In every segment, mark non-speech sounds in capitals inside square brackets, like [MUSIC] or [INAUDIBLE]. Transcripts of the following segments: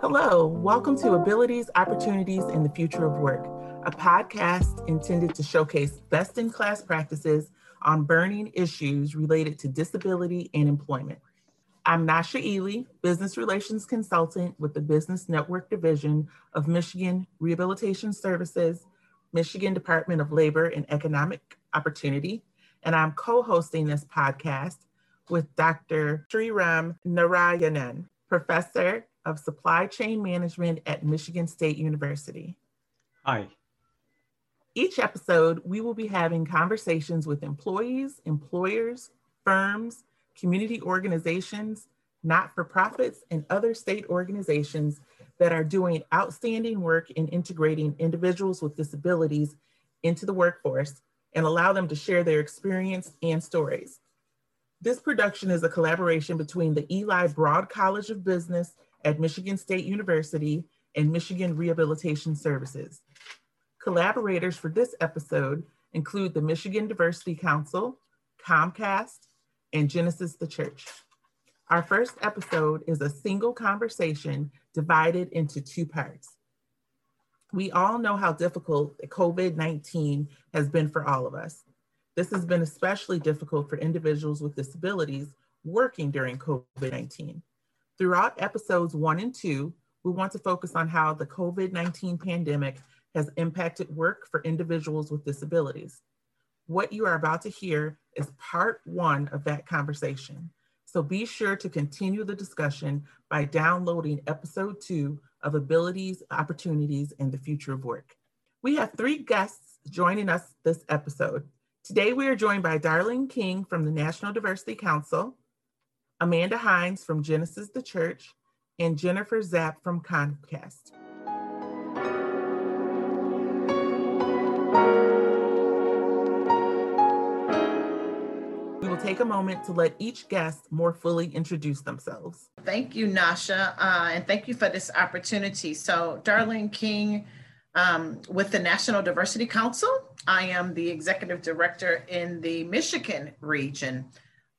Hello, welcome to Abilities, Opportunities, and the Future of Work, a podcast intended to showcase best in class practices on burning issues related to disability and employment. I'm Nasha Ely, Business Relations Consultant with the Business Network Division of Michigan Rehabilitation Services, Michigan Department of Labor and Economic Opportunity, and I'm co hosting this podcast with Dr. Sriram Narayanan, Professor of Supply Chain Management at Michigan State University. Hi. Each episode, we will be having conversations with employees, employers, firms, community organizations, not for profits, and other state organizations that are doing outstanding work in integrating individuals with disabilities into the workforce and allow them to share their experience and stories. This production is a collaboration between the Eli Broad College of Business at Michigan State University and Michigan Rehabilitation Services. Collaborators for this episode include the Michigan Diversity Council, Comcast, and Genesis the Church. Our first episode is a single conversation divided into two parts. We all know how difficult COVID 19 has been for all of us. This has been especially difficult for individuals with disabilities working during COVID 19. Throughout episodes one and two, we want to focus on how the COVID 19 pandemic has impacted work for individuals with disabilities. What you are about to hear is part one of that conversation. So be sure to continue the discussion by downloading episode two of Abilities, Opportunities, and the Future of Work. We have three guests joining us this episode. Today, we are joined by Darlene King from the National Diversity Council, Amanda Hines from Genesis the Church, and Jennifer Zapp from Comcast. Take a moment to let each guest more fully introduce themselves. Thank you, Nasha, uh, and thank you for this opportunity. So, Darlene King um, with the National Diversity Council. I am the executive director in the Michigan region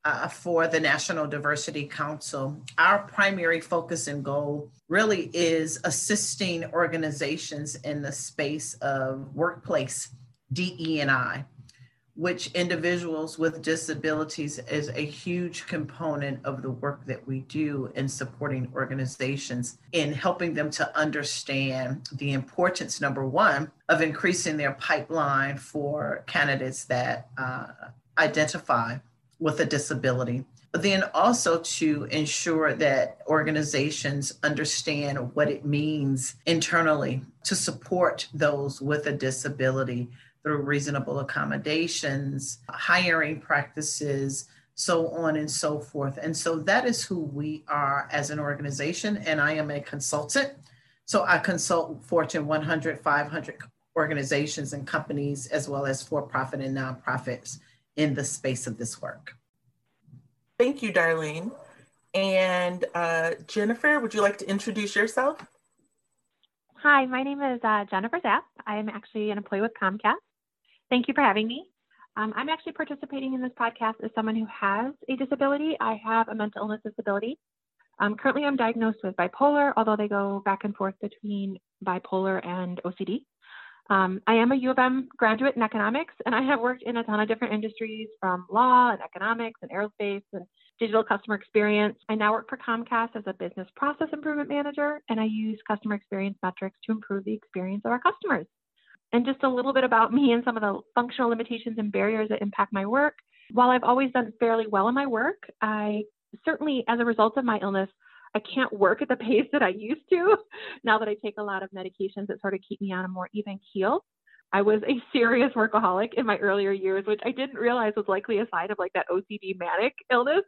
uh, for the National Diversity Council. Our primary focus and goal really is assisting organizations in the space of workplace DE&I, which individuals with disabilities is a huge component of the work that we do in supporting organizations in helping them to understand the importance, number one, of increasing their pipeline for candidates that uh, identify with a disability, but then also to ensure that organizations understand what it means internally to support those with a disability through reasonable accommodations, hiring practices, so on and so forth. And so that is who we are as an organization. And I am a consultant. So I consult Fortune 100, 500 organizations and companies, as well as for profit and nonprofits in the space of this work. Thank you, Darlene. And uh, Jennifer, would you like to introduce yourself? Hi, my name is uh, Jennifer Zapp. I am actually an employee with Comcast. Thank you for having me. Um, I'm actually participating in this podcast as someone who has a disability. I have a mental illness disability. Um, currently, I'm diagnosed with bipolar, although they go back and forth between bipolar and OCD. Um, I am a U of M graduate in economics, and I have worked in a ton of different industries from law and economics and aerospace and digital customer experience. I now work for Comcast as a business process improvement manager, and I use customer experience metrics to improve the experience of our customers. And just a little bit about me and some of the functional limitations and barriers that impact my work. While I've always done fairly well in my work, I certainly, as a result of my illness, I can't work at the [LAUGHS] pace that I used to [LAUGHS] now that I take a lot of medications that sort of keep me on a more even keel. I was a [LAUGHS] serious workaholic in my earlier years, which I didn't realize was likely a sign of like that OCD manic illness.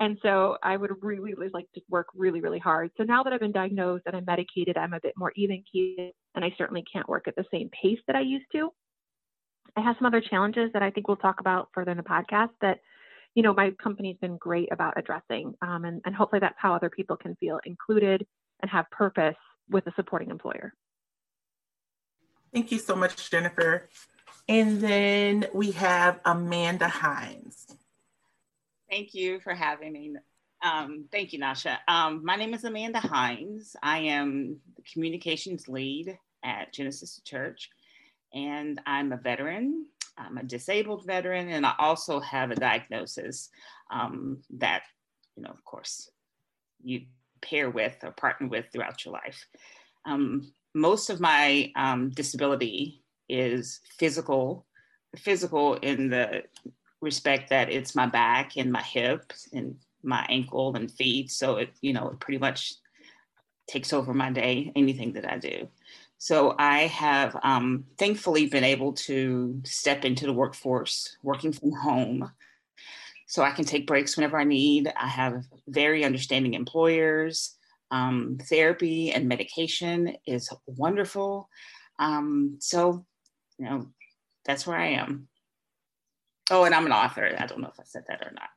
And so I would really, really like to work really, really hard. So now that I've been diagnosed and I'm medicated, I'm a bit more even keel and I certainly can't work at the same pace that I used to. I have some other challenges that I think we'll talk about further in the podcast that you know, my company's been great about addressing. Um, and, and hopefully that's how other people can feel included and have purpose with a supporting employer. Thank you so much, Jennifer. And then we have Amanda Hines. Thank you for having me. Um, thank you, Nasha. Um, my name is Amanda Hines. I am the communications lead at Genesis Church, and I'm a veteran. I'm a disabled veteran, and I also have a diagnosis um, that, you know, of course, you pair with or partner with throughout your life. Um, most of my um, disability is physical, physical in the respect that it's my back and my hips and my ankle and feet. So it, you know, it pretty much takes over my day, anything that I do. So I have um, thankfully been able to step into the workforce working from home. So I can take breaks whenever I need. I have very understanding employers. Um, therapy and medication is wonderful. Um, so, you know, that's where I am. Oh, and I'm an author. I don't know if I said that or not.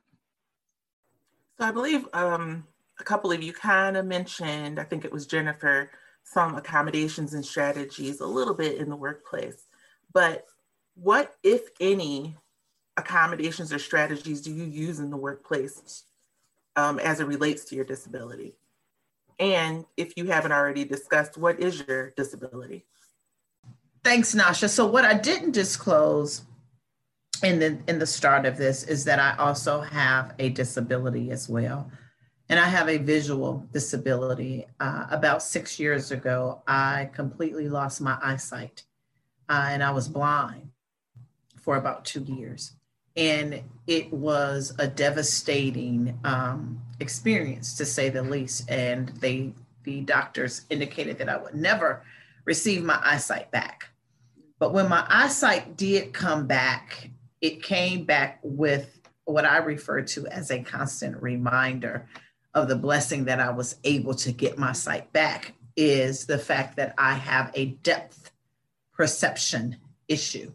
So I believe um, a couple of you kind of mentioned, I think it was Jennifer, some accommodations and strategies a little bit in the workplace. But what, if any, accommodations or strategies do you use in the workplace um, as it relates to your disability? And if you haven't already discussed, what is your disability? Thanks, Nasha. So what I didn't disclose in the in the start of this is that I also have a disability as well. And I have a visual disability. Uh, about six years ago, I completely lost my eyesight uh, and I was blind for about two years. And it was a devastating um, experience, to say the least. And they, the doctors indicated that I would never receive my eyesight back. But when my eyesight did come back, it came back with what I refer to as a constant reminder of the blessing that I was able to get my sight back is the fact that I have a depth perception issue.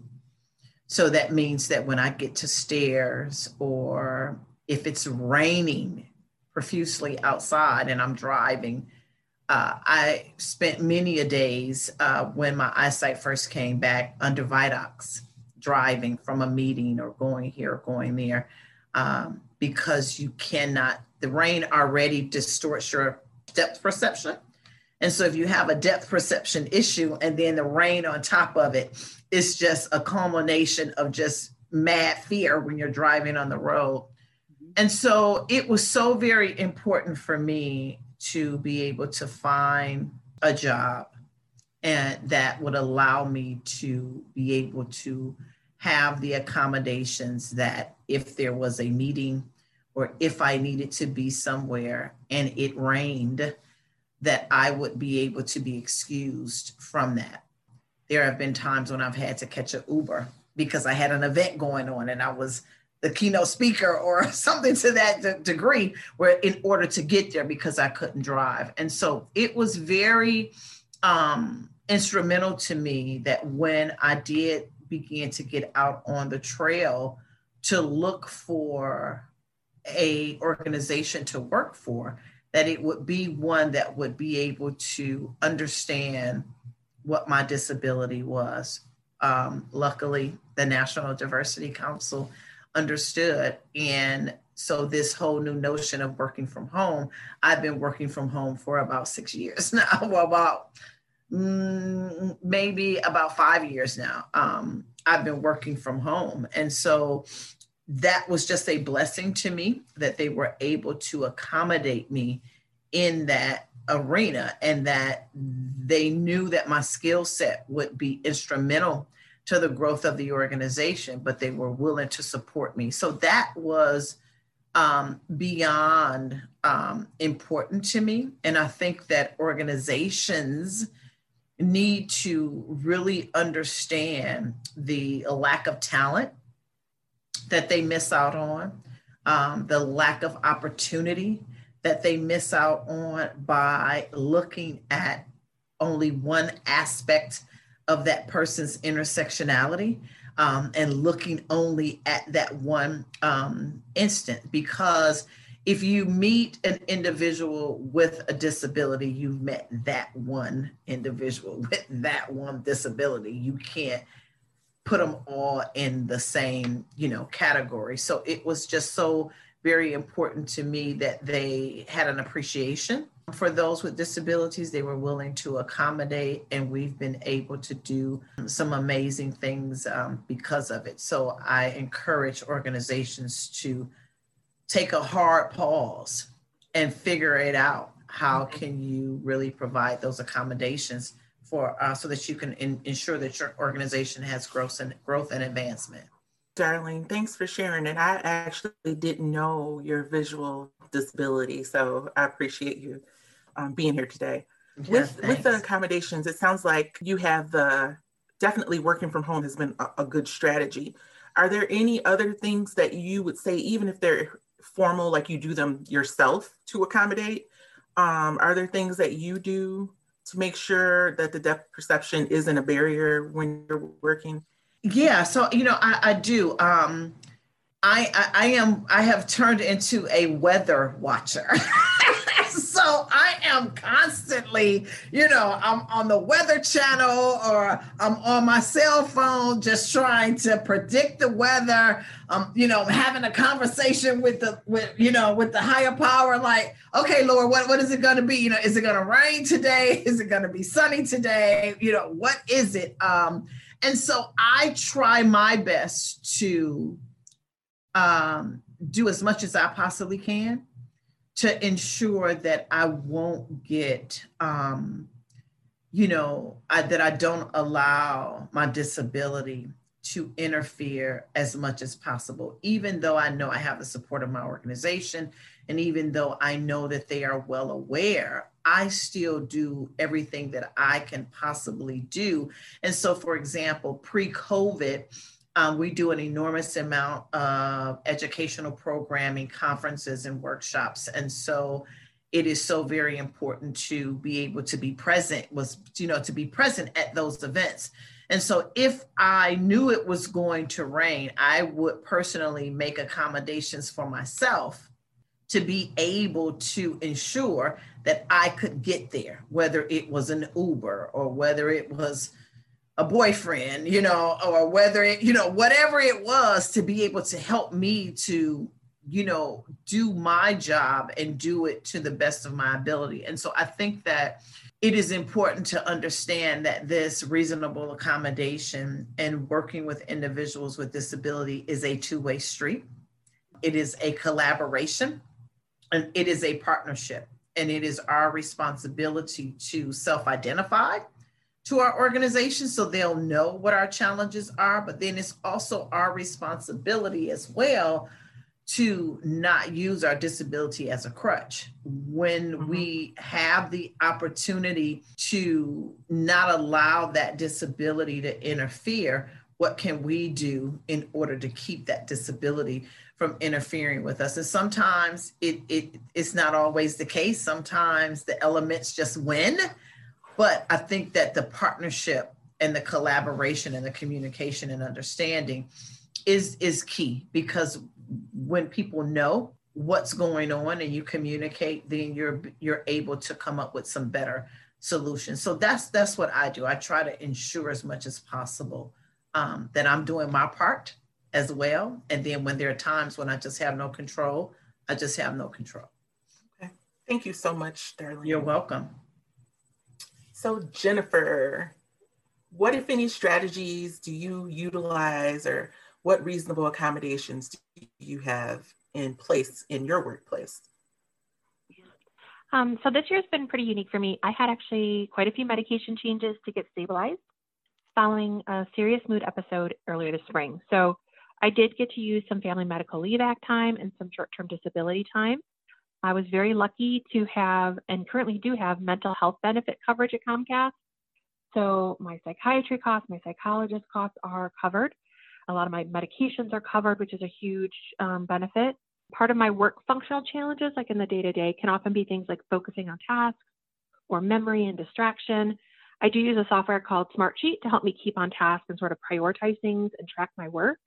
So that means that when I get to stairs or if it's raining profusely outside and I'm driving, uh, I spent many a days uh, when my eyesight first came back under Vidox, driving from a meeting or going here or going there, um, because you cannot the rain already distorts your depth perception. And so if you have a depth perception issue and then the rain on top of it, it's just a culmination of just mad fear when you're driving on the road. And so it was so very important for me to be able to find a job and that would allow me to be able to have the accommodations that if there was a meeting or if I needed to be somewhere and it rained, that I would be able to be excused from that. There have been times when I've had to catch an Uber because I had an event going on and I was the keynote speaker [LAUGHS] or something to that de- degree where in order to get there because I couldn't drive. And so it was very um, instrumental to me that when I did begin to get out on the trail to look for a organization to work for that it would be one that would be able to understand what my disability was. Um, luckily the national diversity council understood and so this whole new notion of working from home i've been working from home for about six years [LAUGHS] now well about mm, maybe about five years now um, i've been working from home and so that was just a blessing to me that they were able to accommodate me in that arena and that they knew that my skill set would be instrumental to the growth of the organization, but they were willing to support me. So that was um, beyond um, important to me. And I think that organizations need to really understand the lack of talent that they miss out on, um, the lack of opportunity that they miss out on by looking at only one aspect of that person's intersectionality. um, and looking only at that one um, instant because if you meet an individual with a disability, you've met that one individual [LAUGHS] with that one disability. You can't put them all in the same, you know, category. So it was just so very important to me that they had an appreciation for those with disabilities. They were willing to accommodate, and we've been able to do some amazing things um, because of it. So I encourage organizations to take a hard pause and figure it out. How mm-hmm. can you really provide those accommodations for uh, so that you can in, ensure that your organization has growth and growth and advancement? Darlene, thanks for sharing And I actually didn't know your visual disability, so I appreciate you um, being here today. Yeah, with with the accommodations, it sounds like you have the definitely working from home has been a, a good strategy. Are there any other things that you would say, even if they're formal, like you do them yourself to accommodate? Um, are there things that you do to make sure that the depth perception isn't a barrier when you're working? Yeah, so you know, I, I do. Um, I, I I am I have turned into a weather watcher. [LAUGHS] I am constantly, you know, I'm on the weather channel or I'm on my cell phone just trying to predict the weather. Um, you know, having a conversation with the with, you know, with the higher power, like, okay, Lord, what, what is it gonna be? You know, is it gonna rain today? [LAUGHS] Is it gonna be sunny today? You know, what is it? Um, and so I try my best to um do as much as I possibly can to ensure that I won't get, um, you know, I, that I don't allow my disability to interfere as much as possible, even though I know I have the support of my organization. And even though I know that they are well aware, I still do everything that I can possibly do. And so, for example, pre COVID, um, we do an enormous amount of educational programming, conferences, and workshops. And so it is so very important to be able to be present, was, you know, to be present at those events. And so if I knew it was going to rain, I would personally make accommodations for myself to be able to ensure that I could get there, whether it was an Uber or whether it was a boyfriend, you know, or whether it, you know, whatever it was to be able to help me to, you know, do my job and do it to the best of my ability. And so I think that it is important to understand that this reasonable accommodation and working with individuals with disability is a two way street. It is a collaboration and it is a partnership. And it is our responsibility to self identify to our organization so they'll know what our challenges are. But then it's also our responsibility as well to not use our disability as a crutch. When mm-hmm. we have the opportunity to not allow that disability to interfere, what can we do in order to keep that disability from interfering with us? And sometimes it, it it's not always the case. Sometimes the elements just win but I think that the partnership and the collaboration and the communication and understanding is is key because when people know what's going on and you communicate then you're you're able to come up with some better solutions. So that's that's what i do. I try to ensure as much as possible um, that i'm doing my part as well. And then when there are times when i just have no control i just have no control. Okay. Thank you so much darlene. You're welcome so, Jennifer, what, if any, strategies do you utilize or what reasonable accommodations do you have in place in your workplace? Um, so, this year has been pretty unique for me. I had actually quite a few medication changes to get stabilized following a serious mood episode earlier this spring. So, I did get to use some family medical leave act time and some short term disability time I was very lucky to have and currently do have mental health benefit coverage at Comcast. So my psychiatry costs, my psychologist costs are covered. A lot of my medications are covered, which is a huge um, benefit. Part of my work functional challenges, like in the day to day, can often be things like focusing on tasks or memory and distraction. I do use a software called Smartsheet to help me keep on task and sort of prioritize things and track my work.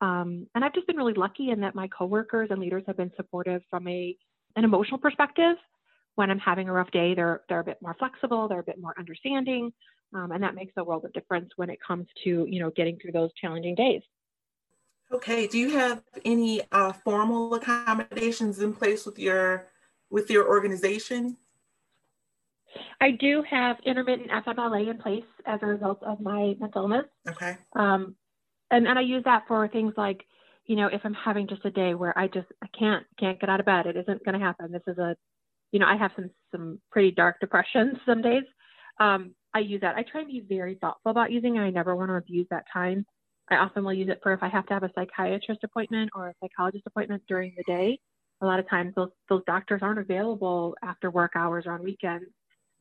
Um, and I've just been really lucky in that my coworkers and leaders have been supportive from a an emotional perspective. When I'm having a rough day, they're they're a bit more flexible, they're a bit more understanding, um, and that makes a world of difference when it comes to you know getting through those challenging days. Okay. Do you have any uh, formal accommodations in place with your with your organization? I do have intermittent FMLA in place as a result of my mental illness. Okay. Um, and, and I use that for things like, you know, if I'm having just a day where I just I can't can't get out of bed, it isn't going to happen. This is a, you know, I have some some pretty dark depressions [LAUGHS] some days. Um, I use that. I try and be very thoughtful about using it. I never want to abuse that time. I often will use it for if I have to have a psychiatrist appointment or a psychologist appointment during the day. A lot of times those those doctors aren't available after work hours or on weekends.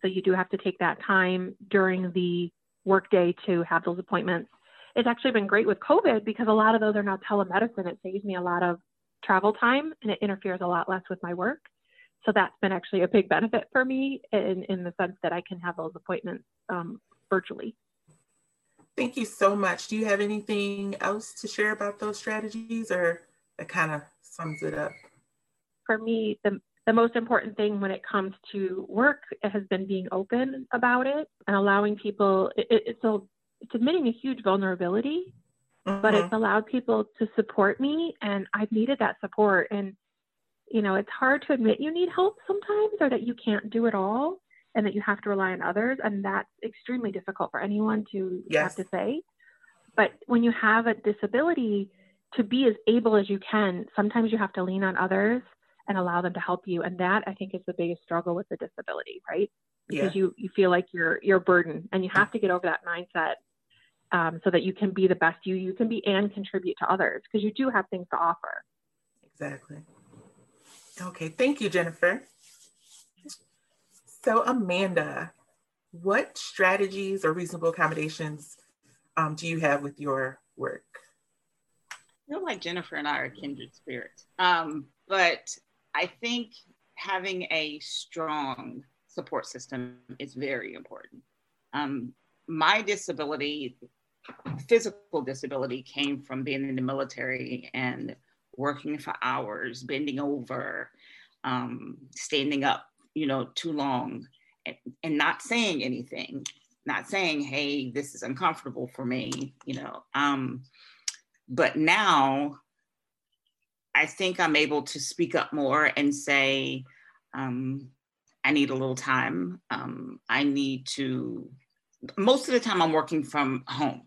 So you do have to take that time during the workday to have those appointments. It's actually been great with COVID because a lot of those are now telemedicine. It saves me a lot of travel time and it interferes a lot less with my work. So that's been actually a big benefit for me in, in the sense that I can have those appointments um, virtually. Thank you so much. Do you have anything else to share about those strategies or that kind of sums it up? For me, the, the most important thing when it comes to work has been being open about it and allowing people it, it's a it's admitting a huge vulnerability mm-hmm. but it's allowed people to support me and i've needed that support and you know it's hard to admit you need help sometimes or that you can't do it all and that you have to rely on others and that's extremely difficult for anyone to yes. have to say but when you have a disability to be as able as you can sometimes you have to lean on others and allow them to help you. And that I think is the biggest struggle with the disability, right? Because yeah. you you feel like you're you're a burden, and you have to get over that mindset um, so that you can be the best you you can be and contribute to others because you do have things to offer. Exactly. Okay, thank you, Jennifer. So Amanda, what strategies or reasonable accommodations um, do you have with your work? I feel like Jennifer and I are kindred spirits. Um, but I think having a strong support system is very important. Um, my disability, physical disability, came from being in the military and working for hours, bending over, um, standing up, you know, too long, and, and not saying anything, not saying, "Hey, this is uncomfortable for me," you know. Um, but now I think I'm able to speak up more and say, um, I need a little time. Um, I need to, most of the time, I'm working from home.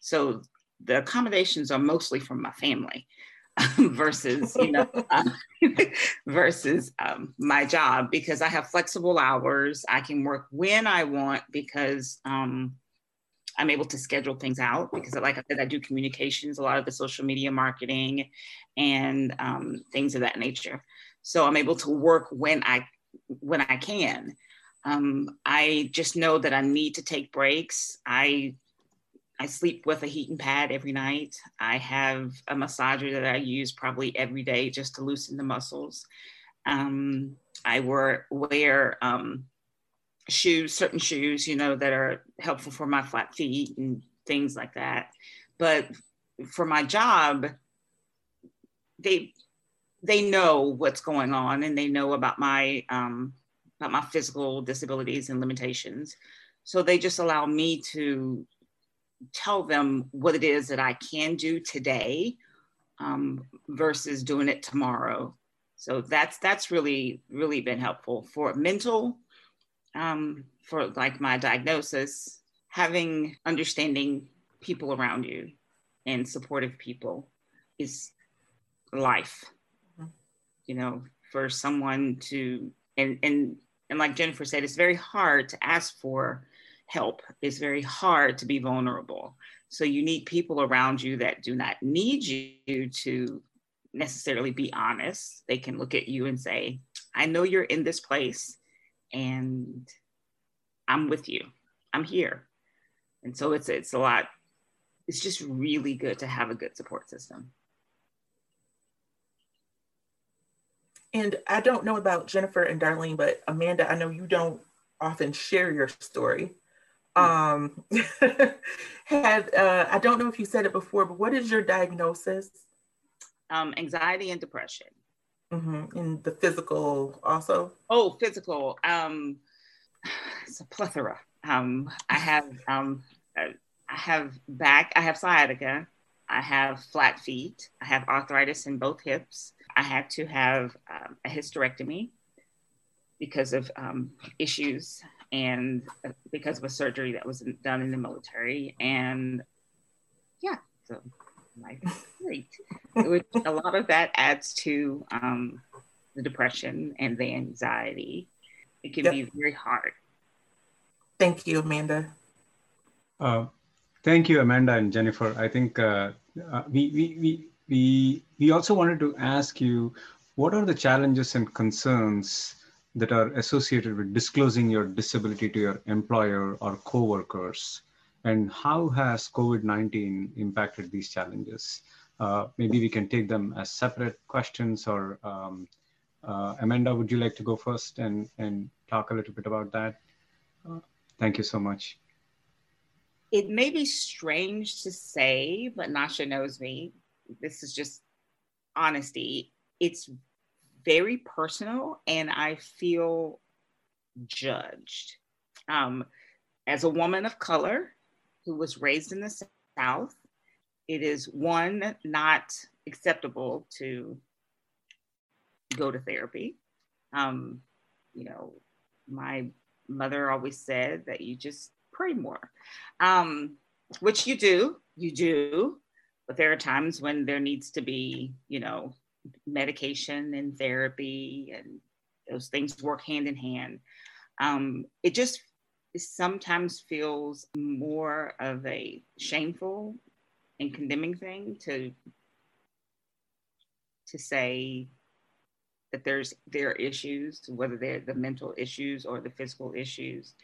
So the accommodations are mostly from my family. [LAUGHS] versus you know [LAUGHS] uh, [LAUGHS] versus um, my job because I have flexible hours. I can work when I want because um, I'm able to schedule things out because, like I said, I do communications, a lot of the social media marketing, and um, things of that nature. So I'm able to work when I when I can. Um, I just know that I need to take breaks. I I sleep with a heating pad every night. I have a massager that I use probably every day just to loosen the muscles. Um, I wear, wear um, shoes, certain shoes, you know, that are helpful for my flat feet and things like that. But for my job, they they know what's going on and they know about my um, about my physical disabilities and limitations. So they just allow me to tell them what it is that I can do today um, versus doing it tomorrow. So that's that's really really been helpful for mental um, for like my diagnosis, having understanding people around you and supportive people is life. Mm-hmm. You know, for someone to and and and like Jennifer said, it's very hard to ask for help. It's very hard to be vulnerable. So you need people around you that do not need you to necessarily be honest. They can look at you and say, I know you're in this place and I'm with you. I'm here. And so it's it's a lot. It's just really good to have a good support system. And I don't know about Jennifer and Darlene, but Amanda, I know you don't often share your story. Um, [LAUGHS] had uh, I don't know if you said it before, but what is your diagnosis? Um, anxiety and depression. Mm-hmm. And the physical also. Oh, physical. Um, [SIGHS] it's a plethora. Um, I have um, I have back. I have sciatica. I have flat feet. I have arthritis in both hips. I had to have um, a hysterectomy because of um, issues and uh, because of a surgery that was done in the military. And yeah, so life is great. Which, a lot of that adds to um, the depression and the anxiety. It can yep. be very hard. Thank you, Amanda. Uh, thank you, Amanda and Jennifer. I think uh, uh, we, we, we, we, we also wanted to ask you what are the challenges and concerns that are associated with disclosing your disability to your employer or coworkers? And how has COVID-19 impacted these challenges? Uh, maybe we can take them as separate questions or um, uh, Amanda, would you like to go first and, and talk a little bit about that? Thank you so much. It may be strange to say, but Nasha knows me. This is just honesty. It's very personal and I feel judged. Um, as a woman of color who was raised in the South, it is one, not acceptable to go to therapy. Um, you know, my mother always said that you just pray more, um, which you do, you do, but there are times when there needs to be, you know, medication and therapy, and those things work hand in hand. Um, it just sometimes feels more of a shameful and condemning thing to to say that there's there are issues, whether they're the mental issues or the physical issues,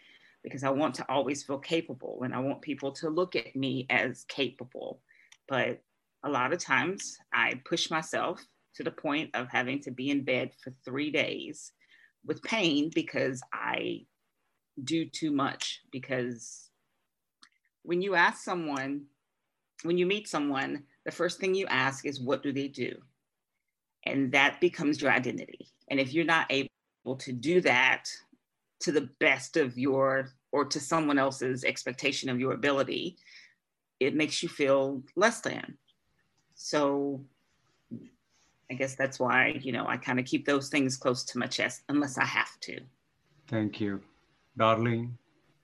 because I want to always feel capable and I want people to look at me as capable. But a lot of times I push myself to the point of having to be in bed for three days with pain because I do too much. Because when you ask someone, when you meet someone, the first thing you ask is, What do they do? And that becomes your identity. And if you're not able to do that to the best of your or to someone else's expectation of your ability, it makes you feel less than. So I guess that's why, you know, I kind of keep those things close to my chest unless I have to. Thank you. Darlene,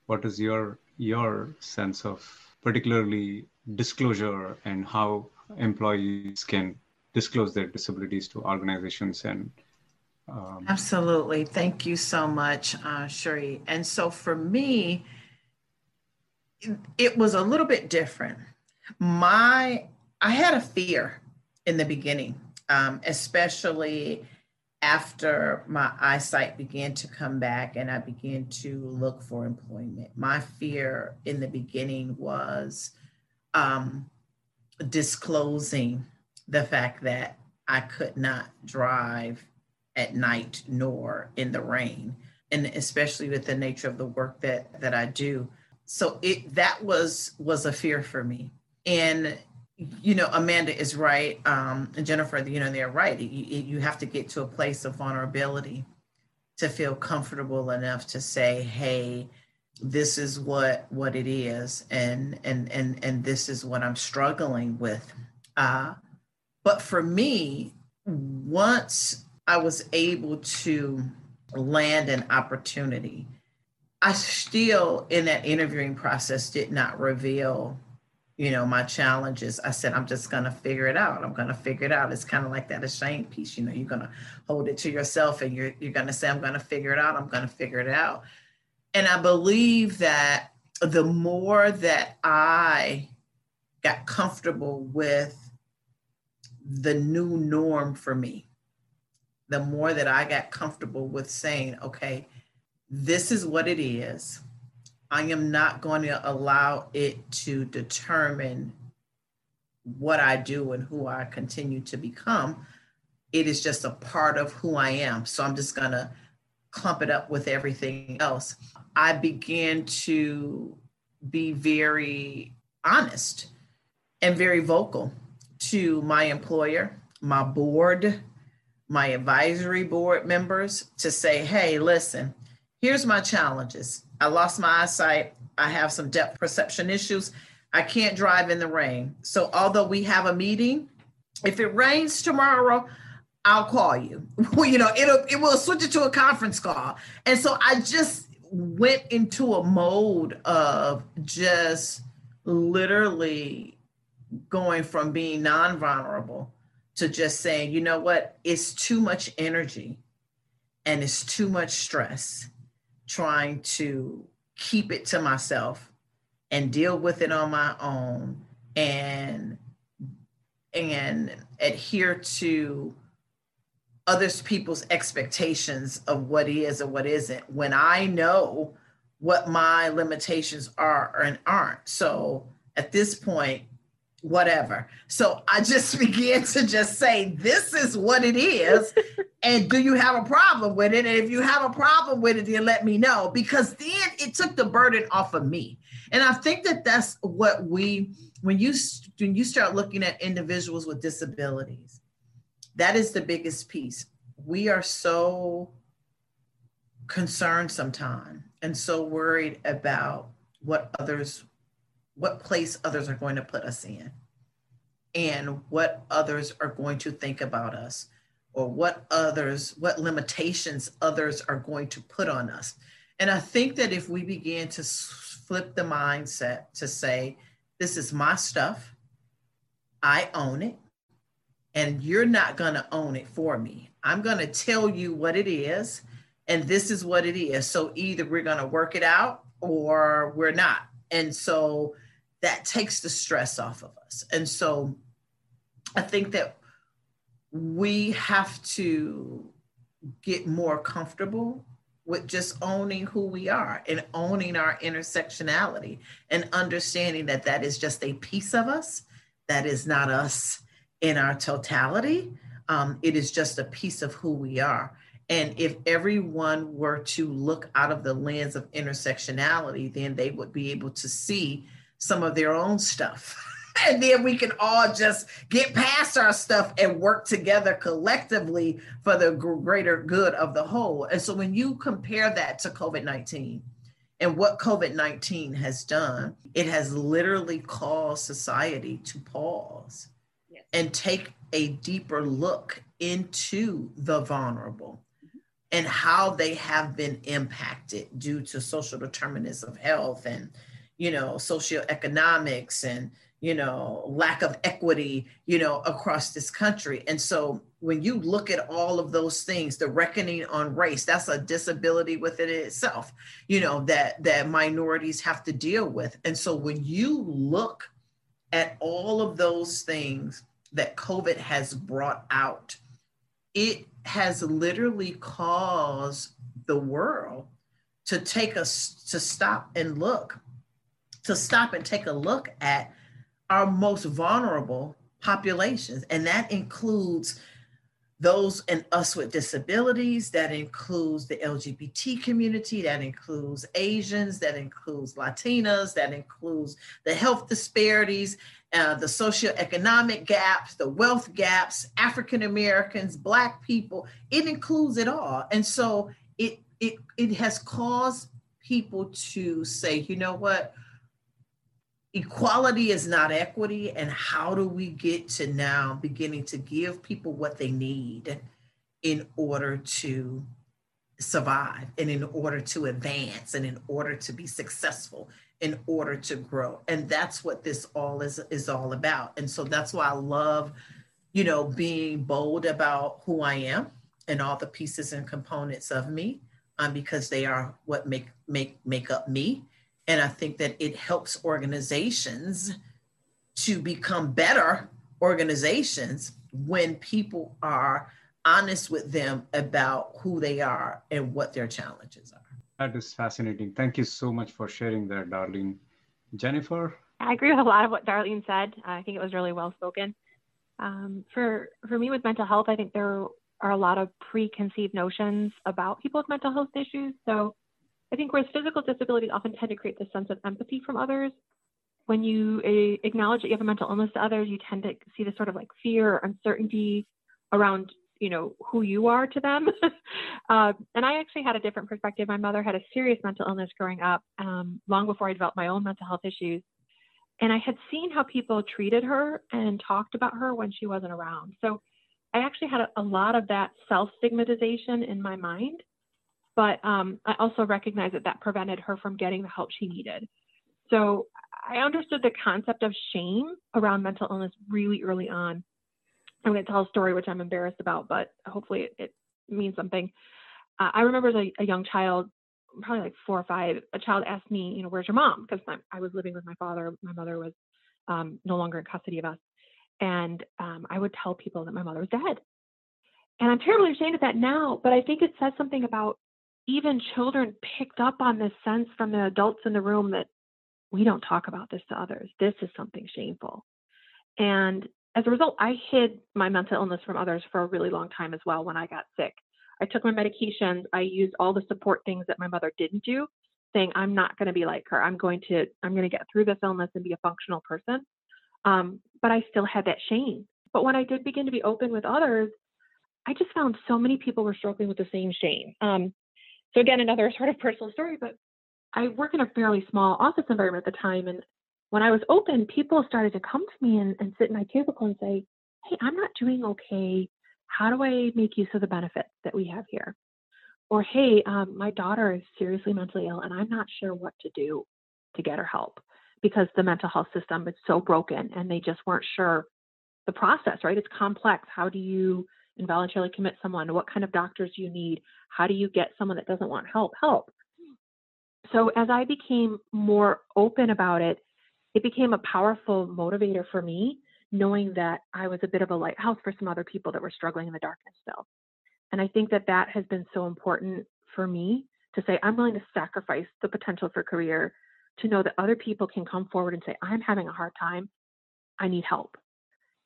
what is your your sense of particularly disclosure and how employees can disclose their disabilities to organizations and um... absolutely thank you so much uh, Sherry. and so for me it was a little bit different my i had a fear in the beginning um, especially after my eyesight began to come back and I began to look for employment. My fear in the beginning was um, disclosing the fact that I could not drive at night nor in the rain, and especially with the nature of the work that that I do. So it that was was a fear for me. And you know, Amanda is right, um, and Jennifer, you know, they're right. You, you have to get to a place of vulnerability to feel comfortable enough to say, "Hey, this is what what it is, and and and and this is what I'm struggling with." Uh, but for me, once I was able to land an opportunity, I still, in that interviewing process, did not reveal you know, my challenges, I said, I'm just going to figure it out. I'm going to figure it out. It's kind of like that ashamed piece. You know, you're going to hold it to yourself and you're, you're going to say, I'm going to figure it out. I'm going to figure it out. And I believe that the more that I got comfortable with the new norm for me, the more that I got comfortable with saying, okay, this is what it is I am not going to allow it to determine what I do and who I continue to become. It is just a part of who I am. So I'm just going to clump it up with everything else. I began to be very honest and very vocal to my employer, my board, my advisory board members to say, hey, listen, here's my challenges. I lost my eyesight. I have some depth perception issues. I can't drive in the rain. So, although we have a meeting, if it rains tomorrow, I'll call you. [LAUGHS] You know, it'll it will switch it to a conference call. And so I just went into a mode of just literally going from being non-vulnerable to just saying, you know what, it's too much energy and it's too much stress trying to keep it to myself and deal with it on my own and and adhere to others people's expectations of what is or what isn't when I know what my limitations are and aren't. So at this point, whatever. So I just [LAUGHS] began to just say, this is what it is. and do you have a problem with it? And if you have a problem with it, then let me know because then it took the burden off of me. And I think that that's what we, when you, when you start looking at individuals with disabilities, that is the biggest piece. We are so concerned sometimes and so worried about what others what place others are going to put us in and what others are going to think about us or what others what limitations others are going to put on us. And i think that if we begin to flip the mindset to say this is my stuff i own it and you're not going to own it for me. I'm going to tell you what it is and this is what it is. So either we're going to work it out or we're not and so that takes the stress off of us. And so I think that we have to get more comfortable with just owning who we are and owning our intersectionality and understanding that that is just a piece of us, that is not us in our totality. Um, it is just a piece of who we are. And if everyone were to look out of the lens of intersectionality, then they would be able to see some of their own stuff. [LAUGHS] and then we can all just get past our stuff and work together collectively for the greater good of the whole. And so when you compare that to COVID 19 and what COVID 19 has done, it has literally caused society to pause yes. and take a deeper look into the vulnerable. And how they have been impacted due to social determinants of health and you know, socioeconomics and, you know, lack of equity, you know, across this country. And so when you look at all of those things, the reckoning on race, that's a disability within itself, you know, that that minorities have to deal with. And so when you look at all of those things that COVID has brought out, it has literally caused the world to take us to stop and look to stop and take a look at our most vulnerable populations. And that includes those and us with disabilities, that includes the LGBT community, that includes Asians, that includes Latinas, that includes the health disparities, uh, the socioeconomic gaps, the wealth gaps, African Americans, Black people. It includes it all. And so it, it, it has caused people to say, you know what, equality is not equity and how do we get to now beginning to give people what they need in order to survive and in order to advance and in order to be successful in order to grow. And that's what this all is is all about. And so that's why i love you know being bold about who i am and all the pieces and components of me um, because they are what make make make up me. And I think that it helps organizations to become better organizations when people are honest with them about who they are and what their challenges are. That is fascinating. Thank you so much for sharing that, Darlene. Jennifer? I agree with a lot of what Darlene said. I think it was really well spoken. Um, for for me with mental health, I think there are a lot of preconceived notions about people with mental health issues. So I think whereas physical disabilities often tend to create this sense of empathy from others, when you uh, acknowledge that you have a mental illness to others, you tend to see this sort of like fear, or uncertainty around you know who you are to them. [LAUGHS] uh, and I actually had a different perspective. My mother had a serious mental illness growing up, um, long before I developed my own mental health issues. And I had seen how people treated her and talked about her when she wasn't around. So I actually had a, a lot of that self stigmatization in my mind. But um, I also recognized that that prevented her from getting the help she needed. So I understood the concept of shame around mental illness really early on. I'm going to tell a story which I'm embarrassed about, but hopefully it, it means something. Uh, I remember as a, a, young child, probably like four or five, a child asked me, you know, where's your mom? Because I was living with my father. My mother was um, no longer in custody of us. And um, I would tell people that my mother was dead. And I'm terribly ashamed of that now, but I think it says something about even children picked up on this sense from the adults in the room that we don't talk about this to others. This is something shameful. And as a result, I hid my mental illness from others for a really long time as well when I got sick. I took my medications, I used all the support things that my mother didn't do, saying, I'm not going to be like her. I'm going to, I'm going to get through this illness and be a functional person. Um, but I still had that shame. But when I did begin to be open with others, I just found so many people were struggling with the same shame. Um, so again, another [LAUGHS] sort of personal story, but I work in a fairly small office environment at the time. And when I was open, people started to come to me and, and sit in my cubicle and say, Hey, I'm not doing okay. How do I make use of the benefits that we have here? Or, Hey, um, my daughter is seriously mentally ill and I'm not sure what to do to get her help because the mental health system is so broken and they just weren't sure the process, right? It's complex. How do you involuntarily commit someone? What kind of doctors do you need? How do you get someone that doesn't want help help? So as I became more open about it, it became a powerful motivator for me, knowing that I was a bit of a lighthouse for some other people that were struggling in the darkness still. And I think that that has been so important for me to say, I'm willing to sacrifice the potential for career to know that other people can come forward and say, I'm having a hard time. I need help.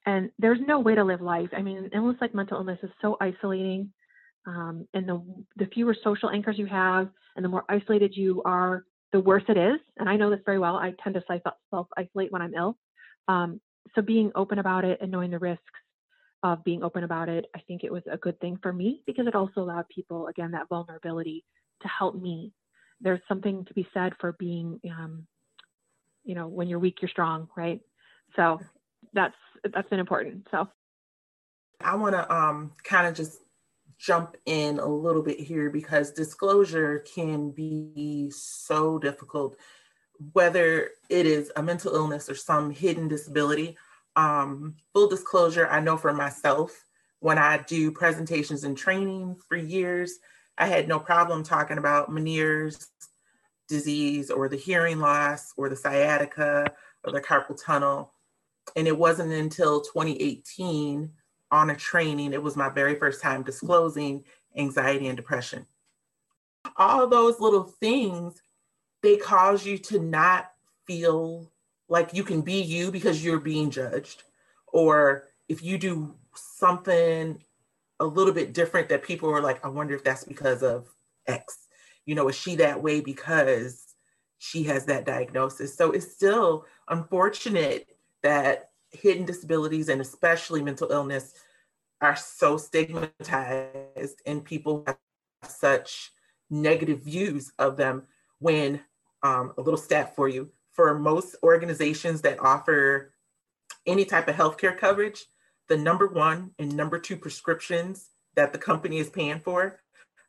And there's no way to live life. I mean, illness like mental illness is so isolating. Um, and the, the fewer social anchors you have and the more isolated you are, the worse it is. And I know this very well. I tend to self isolate when I'm ill. Um, so being open about it and knowing the risks of being open about it, I think it was a good thing for me because it also allowed people, again, that vulnerability to help me. There's something to be said for being, um, you know, when you're weak, you're strong, right? So that's that's been important. So I want to um, kind of just jump in a little bit here because disclosure can be so difficult, whether it is a mental illness or some hidden disability. Um, full disclosure, I know for myself, when I do presentations and training for years, I had no problem talking about Meniere's disease or the hearing loss or the sciatica or the carpal tunnel. And it wasn't until 2018 on a training. It was my very first time disclosing anxiety and depression. All those little things, they cause you to not feel like you can be you because you're being judged. Or if you do something a little bit different that people are like, I wonder if that's because of X. You know, is she that way because she has that diagnosis? So it's still unfortunate that hidden disabilities and especially mental illness are so stigmatized and people have such negative views of them when um, a little stat for you for most organizations that offer any type of healthcare coverage the number one and number two prescriptions that the company is paying for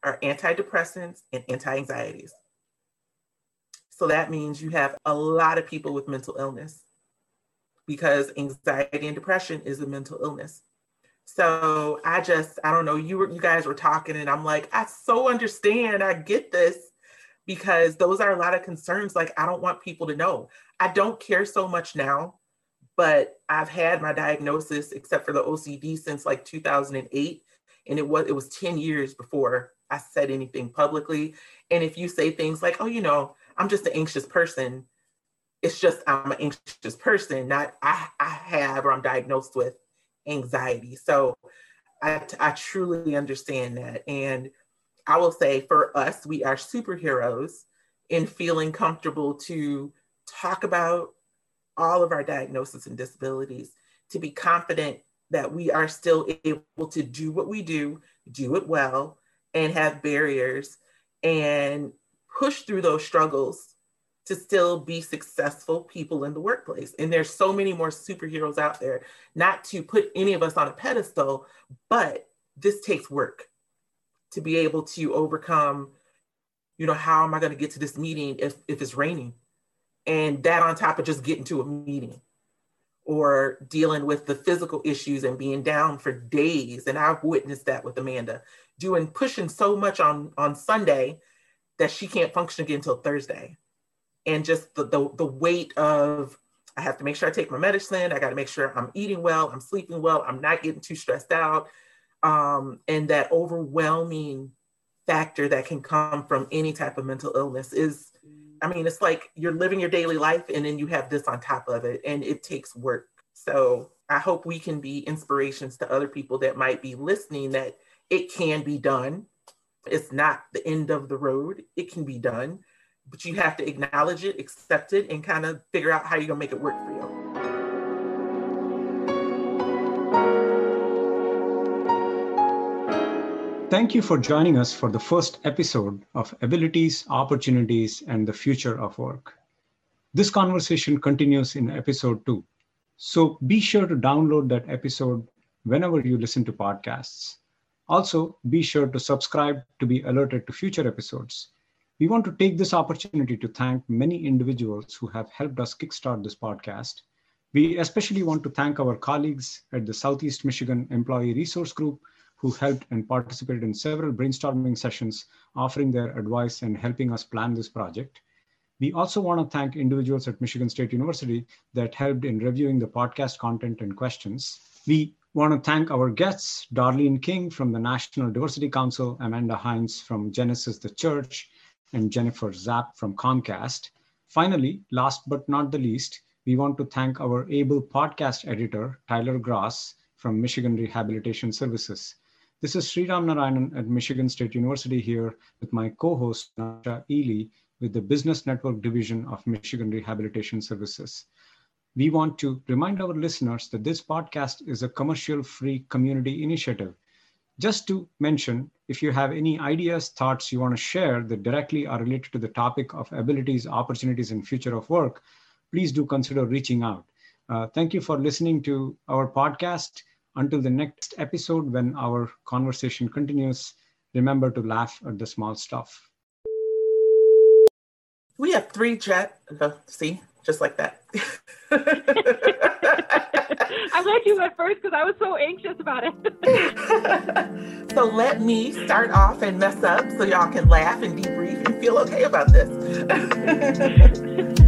are antidepressants and anti-anxieties so that means you have a lot of people with mental illness because anxiety and depression is a mental illness. So I just, I don't know, you were you guys were talking and I'm like, I so understand, I get this because those are a lot of concerns. Like I don't want people to know. I don't care so much now, but I've had my diagnosis except for the OCD since like 2008 and it was it was 10 years before I said anything publicly. And if you say things like, "Oh, you know, I'm just an anxious person," it's just I'm an anxious person, not I, I have or I'm diagnosed with anxiety. So I, I truly understand that. And I will say for us, we are superheroes in feeling comfortable to talk about all of our diagnoses and disabilities, to be confident that we are still able to do what we do, do it well, and have barriers and push through those struggles to still be successful people in the workplace. And there's so many more superheroes out there, not to put any of us on a pedestal, but this takes work to be able to overcome, you know, how am I going to get to this meeting if, if it's raining? And that on top of just getting to a meeting or dealing with the physical issues and being down for days. And I've witnessed that with Amanda, doing pushing so much on, on Sunday that she can't function again until Thursday and just the, the, the weight of I have to make sure I take my medicine. I got to make sure I'm eating well, I'm sleeping well, I'm not getting too stressed out. Um, and that overwhelming factor that can come from any type of mental illness is, I mean, it's like you're living your daily life and then you have this on top of it, and it takes work. So I hope we can be inspirations to other people that might be listening that it can be done. It's not the end of the road, it can be done but you have to acknowledge it, accept it, and kind of figure out how you're gonna make it work for you. Thank you for joining us for the first episode of Abilities, Opportunities, and the Future of Work. This conversation continues in episode two. So be sure to download that episode whenever you listen to podcasts. Also, be sure to subscribe to be alerted to future episodes. We want to take this opportunity to thank many individuals who have helped us kickstart this podcast. We especially want to thank our colleagues at the Southeast Michigan Employee Resource Group who helped and participated in several brainstorming sessions, offering their advice and helping us plan this project. We also want to thank individuals at Michigan State University that helped in reviewing the podcast content and questions. We want to thank our guests, Darlene King from the National Diversity Council, Amanda Hines from Genesis the Church, and Jennifer Zapp from Comcast. Finally, last but not the least, we want to thank our able podcast editor, Tyler Grass from Michigan Rehabilitation Services. This is Sriram Narayanan at Michigan State University here with my co-host, Nasha Ely, with the Business Network Division of Michigan Rehabilitation Services. We want to remind our listeners that this podcast is a commercial-free community initiative just to mention, if you have any ideas, thoughts you want to share that directly are related to the topic of abilities, opportunities, and future of work, please do consider reaching out. Uh, thank you for listening to our podcast. Until the next episode, when our conversation continues, remember to laugh at the small stuff. We have three jet. See, just like that. [LAUGHS] I'm glad you went first because I was so anxious about it. [LAUGHS] so let me start off and mess up so y'all can laugh and debrief and feel okay about this. [LAUGHS]